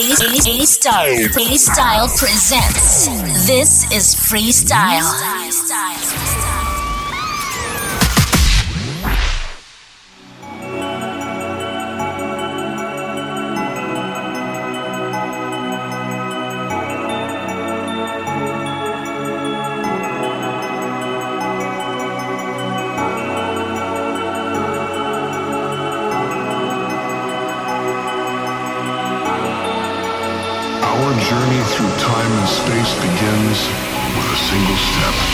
A Style. A Style presents. This is Freestyle. Our begins with a single step.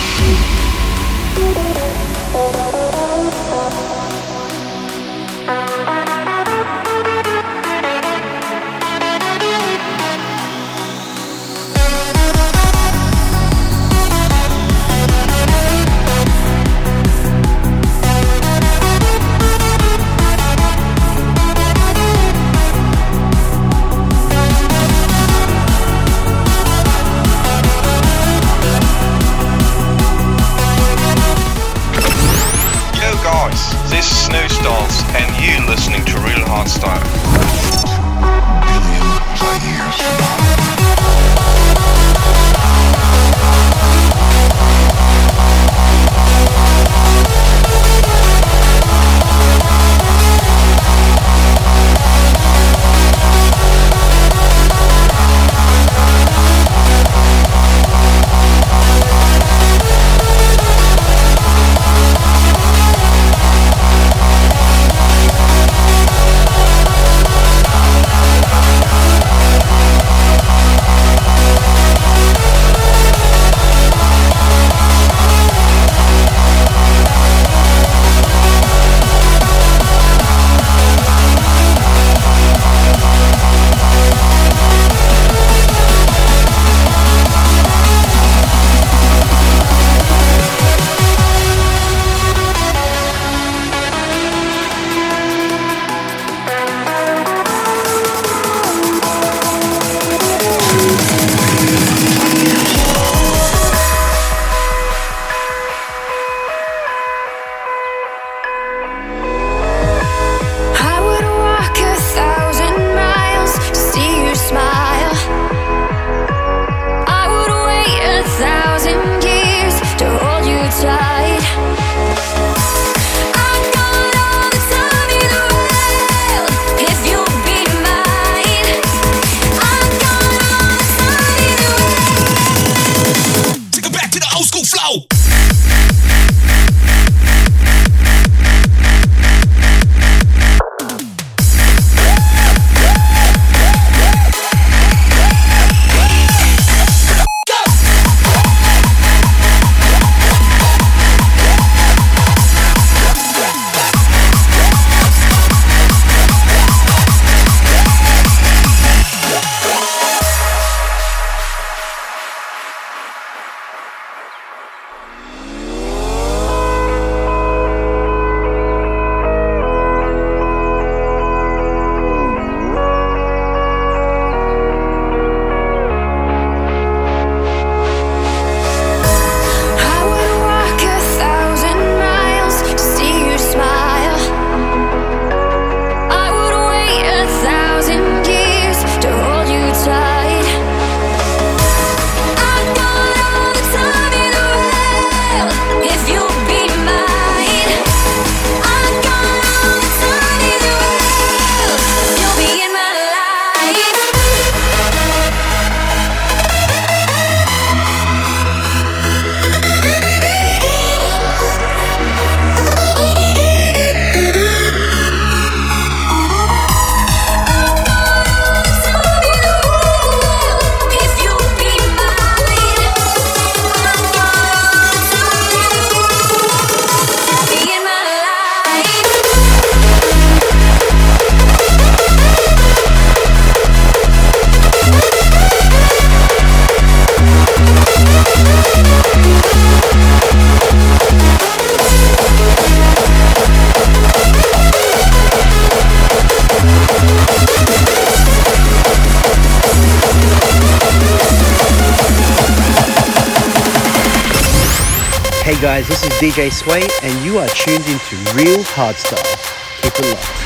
Guys, this is DJ Sway, and you are tuned into Real Hardstyle. Keep it locked.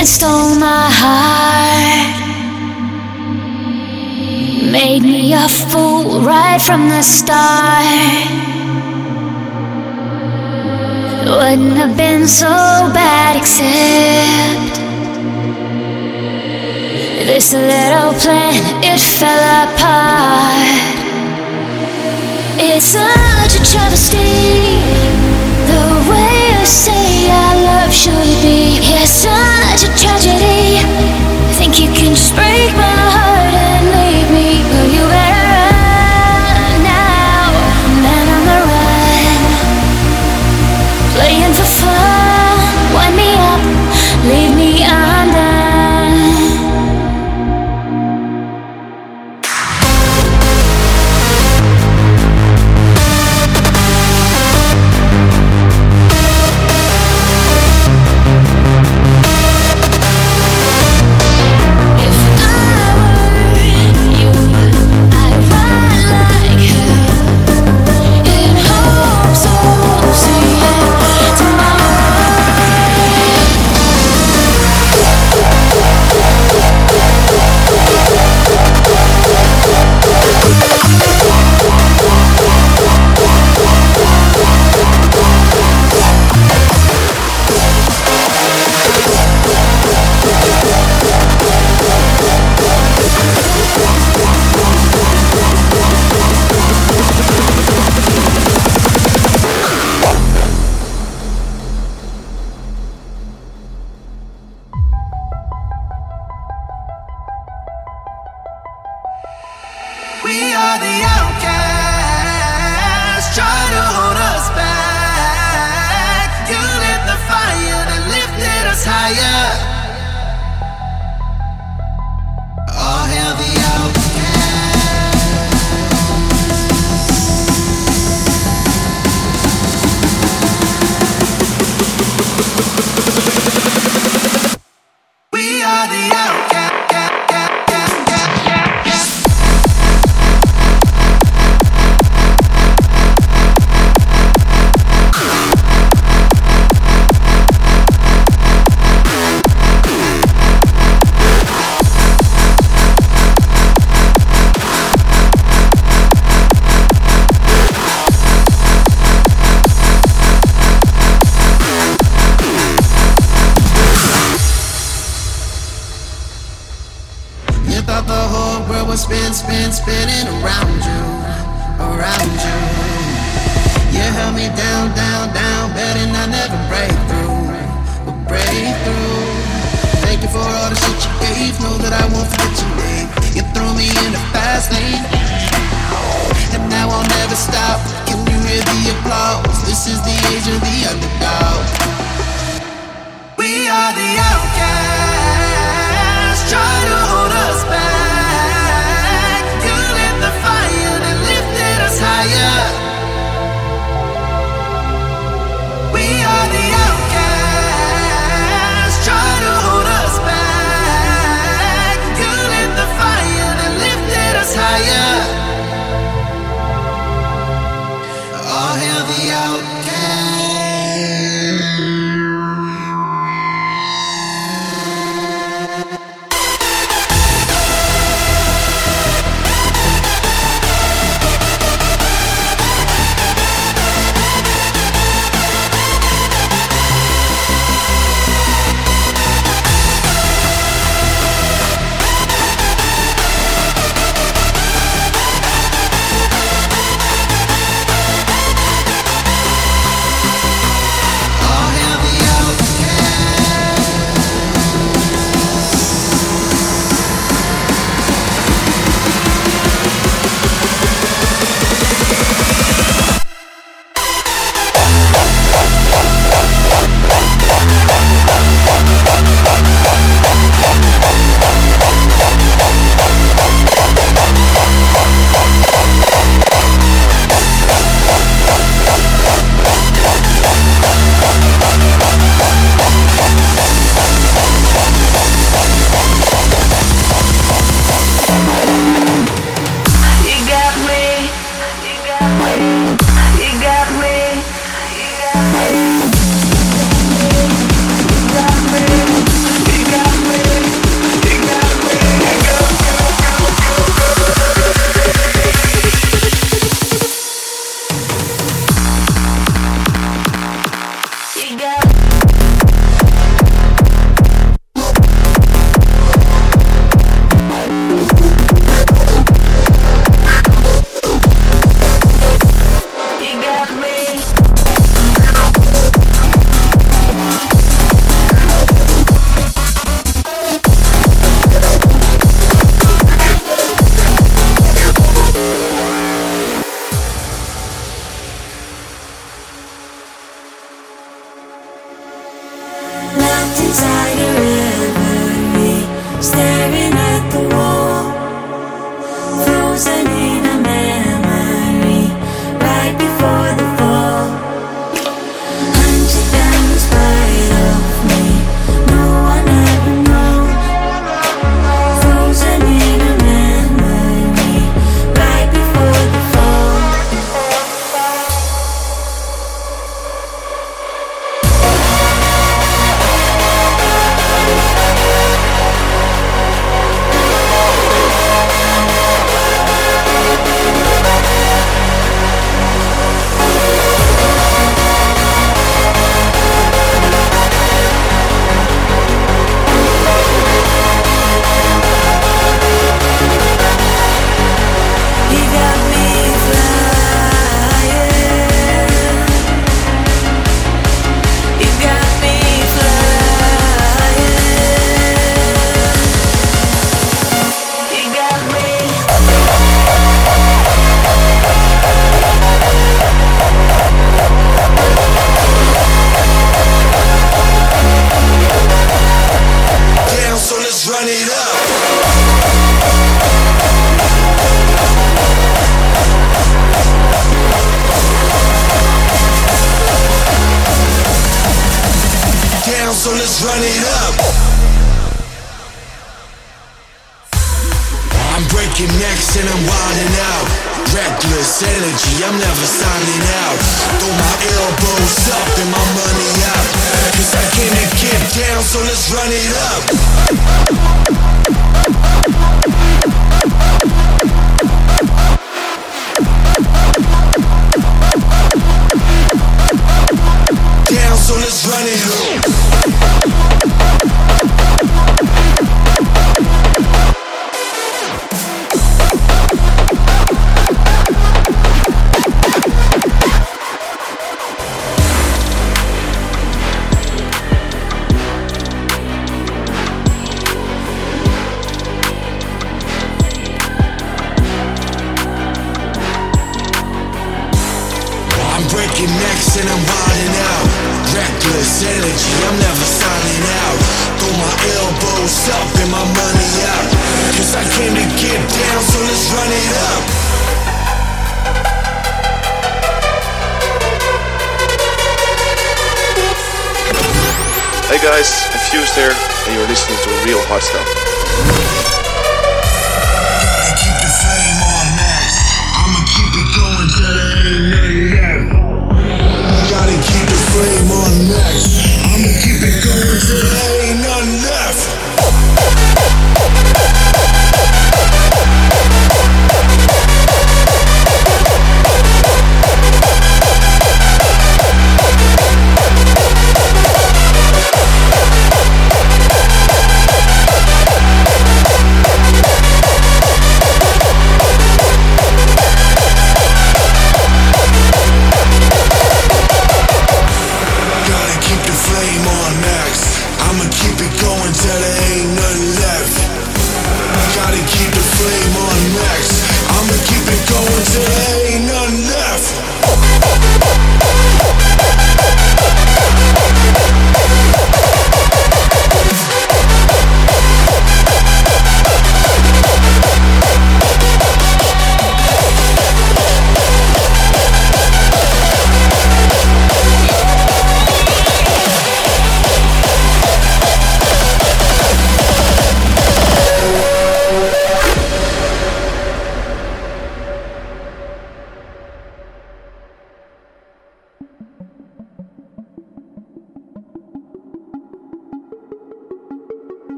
and stole my heart. Made me a fool right from the start. Wouldn't have been so bad except this little plan, it fell apart. It's such a travesty the way you say I love should be. Yes, I such a tragedy. Think you can just break my down, so let's run it up.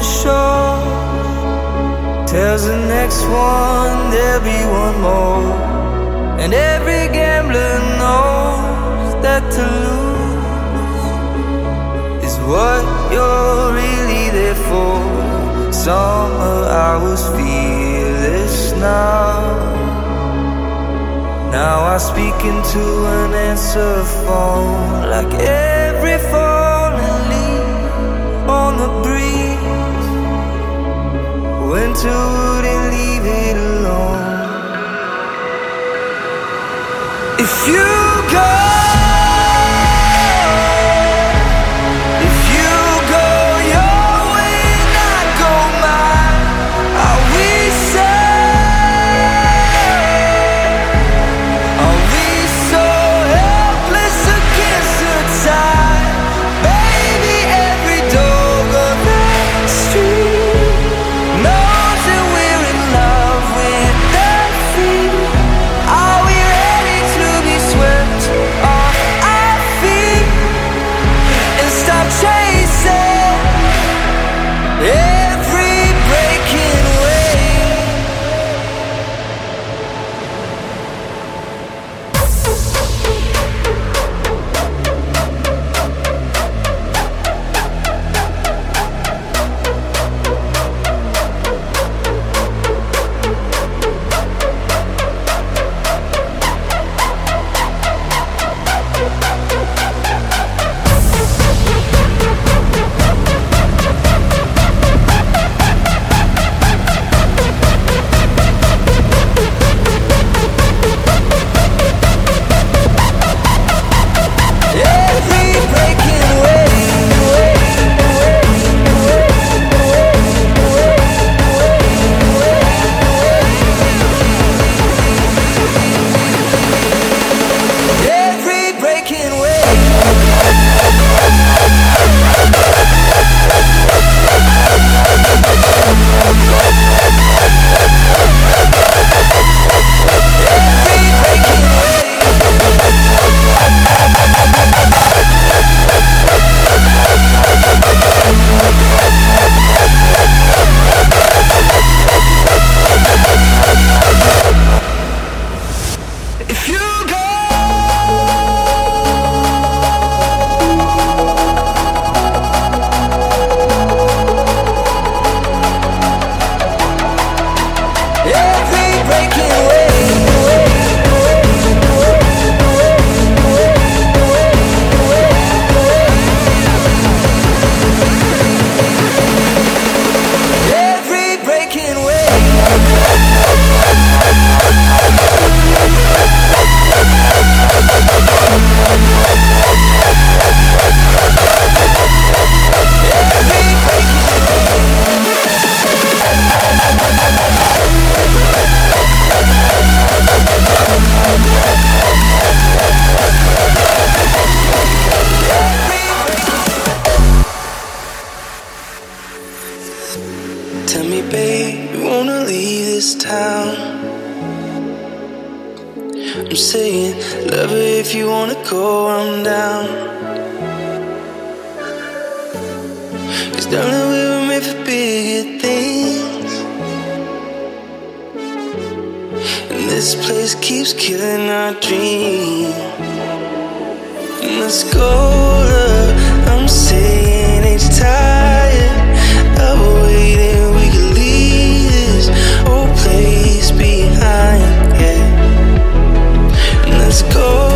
The shore tells the next one there'll be one more. And every gambler knows that to lose is what you're really there for. Summer, I was fearless now. Now I speak into an answer phone like every falling leaf on the breeze. Winter wouldn't leave it alone. If you go, love her if you wanna go, I'm down. Cause darling, we were made for bigger things. And this place keeps killing our dreams. Let's go, love. I'm saying, you tired of waiting? We could leave this whole place behind, go,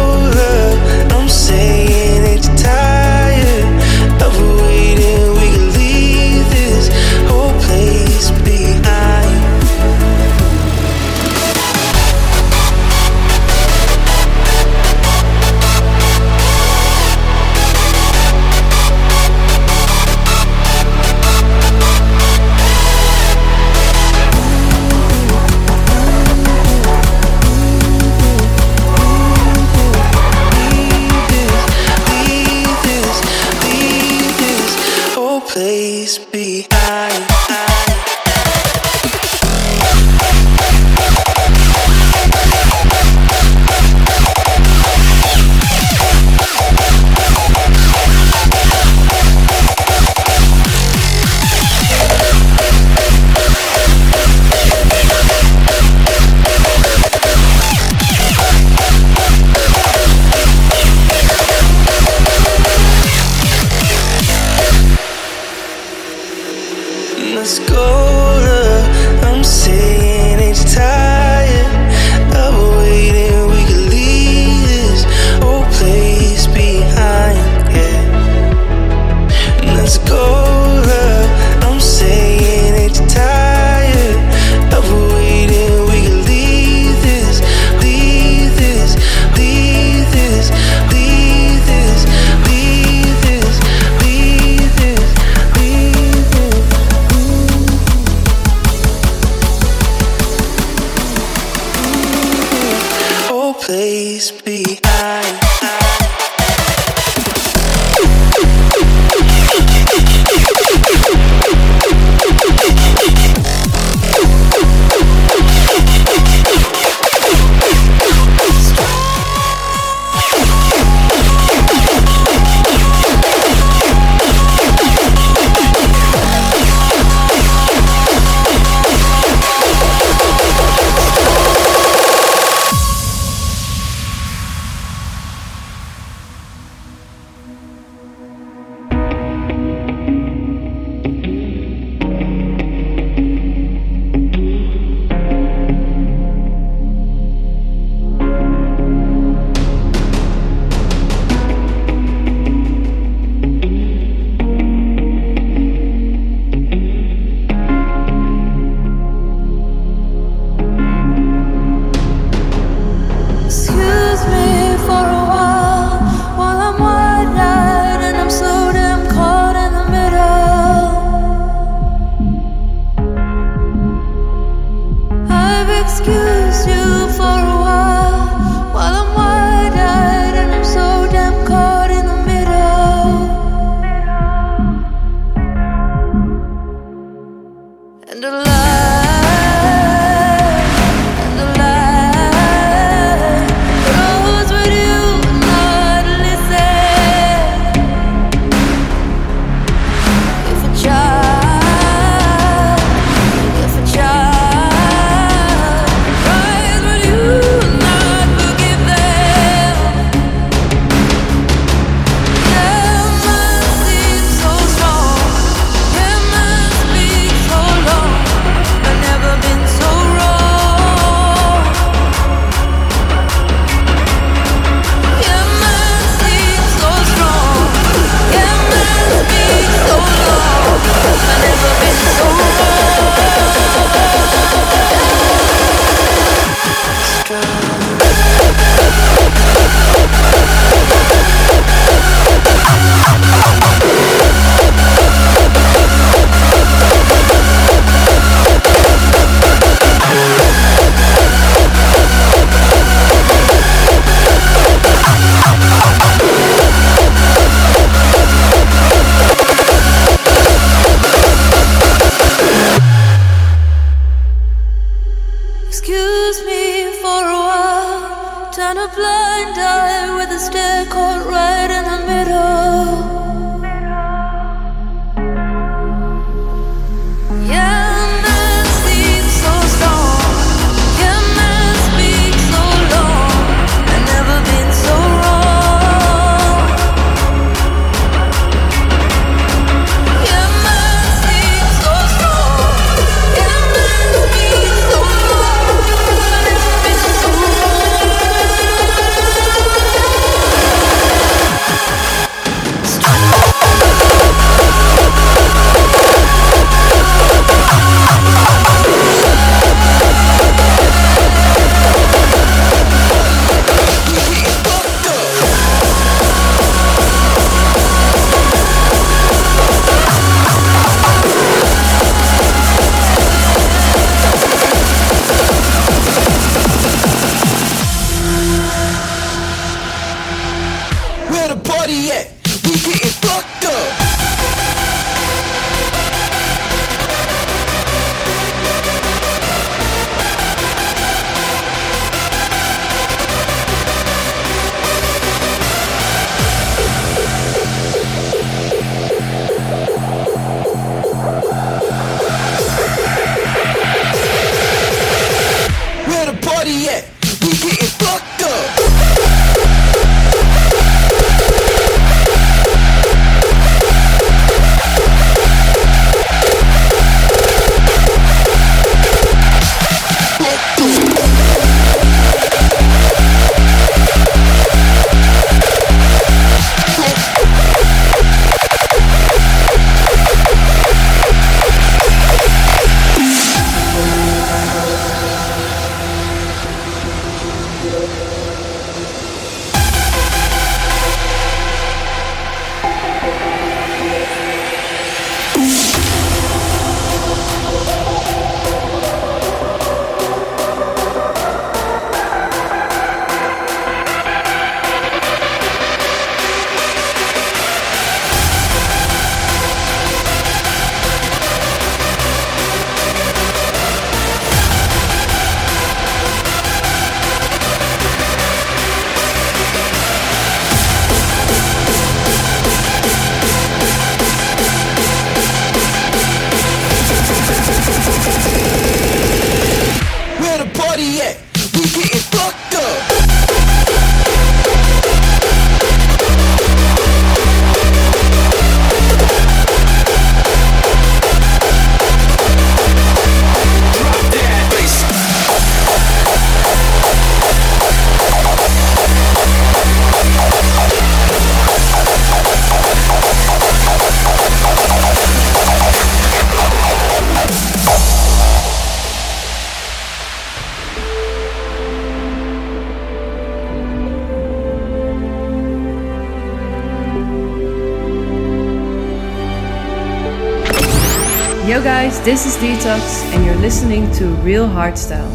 this is Detox and you're listening to Real Hardstyle.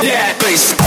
Did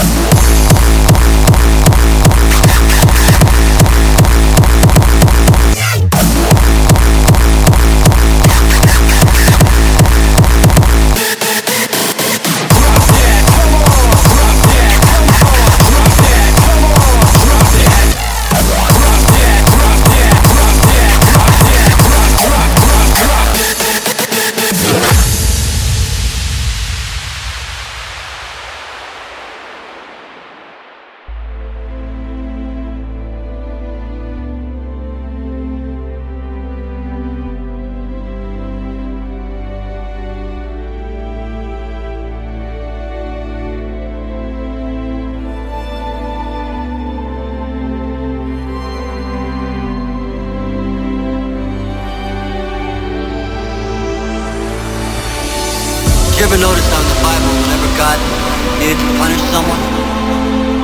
to punish someone,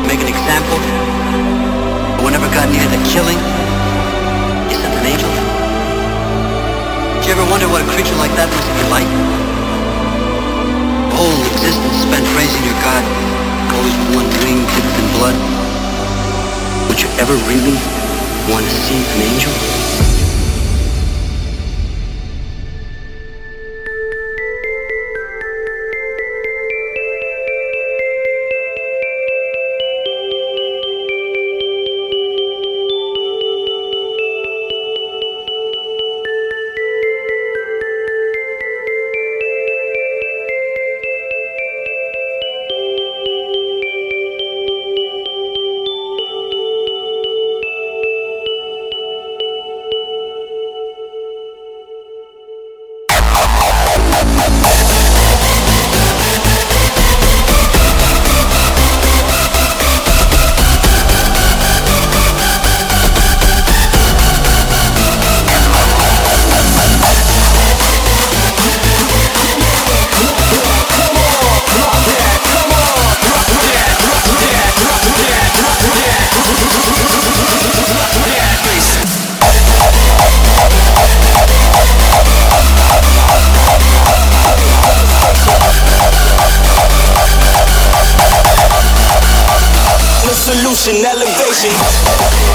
make an example, or whenever God needed a killing, he sent an angel? Did you ever wonder what a creature like that must be like? Whole existence spent praising your God, always with one ring dipped in blood. Would you ever really want to see an angel? Solution, elevation.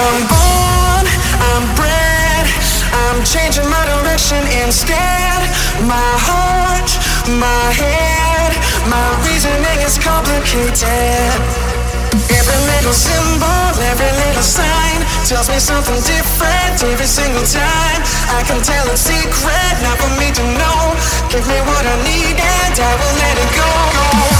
I'm born, I'm bred, I'm changing my direction instead. My heart, my head, my reasoning is complicated. Every little symbol, every little sign tells me something different every single time. I can tell a secret, not for me to know. Give me what I need and I will let it go.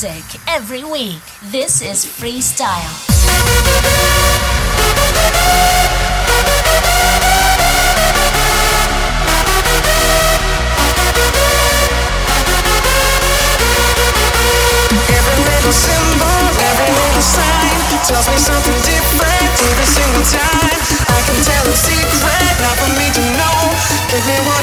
music every week. This is Freestyle. symbol, every little sign tells me something different every single time. I can tell a secret, not for me to know. Give me one.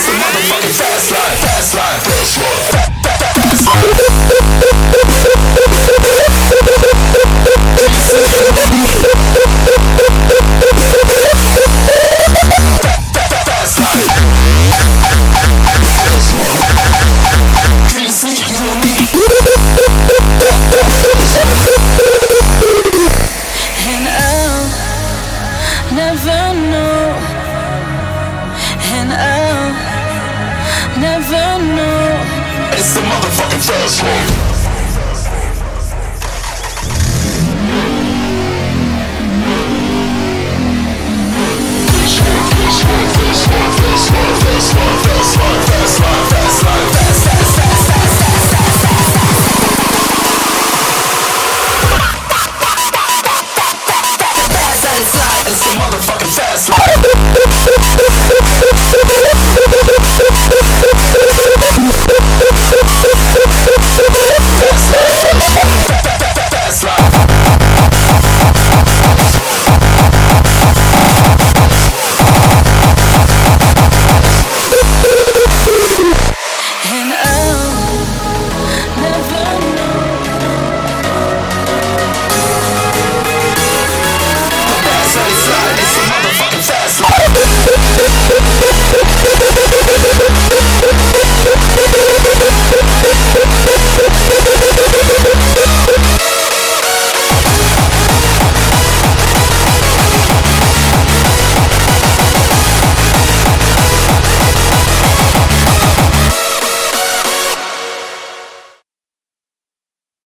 It's motherfucking fast life, fast life, fast life, fast life.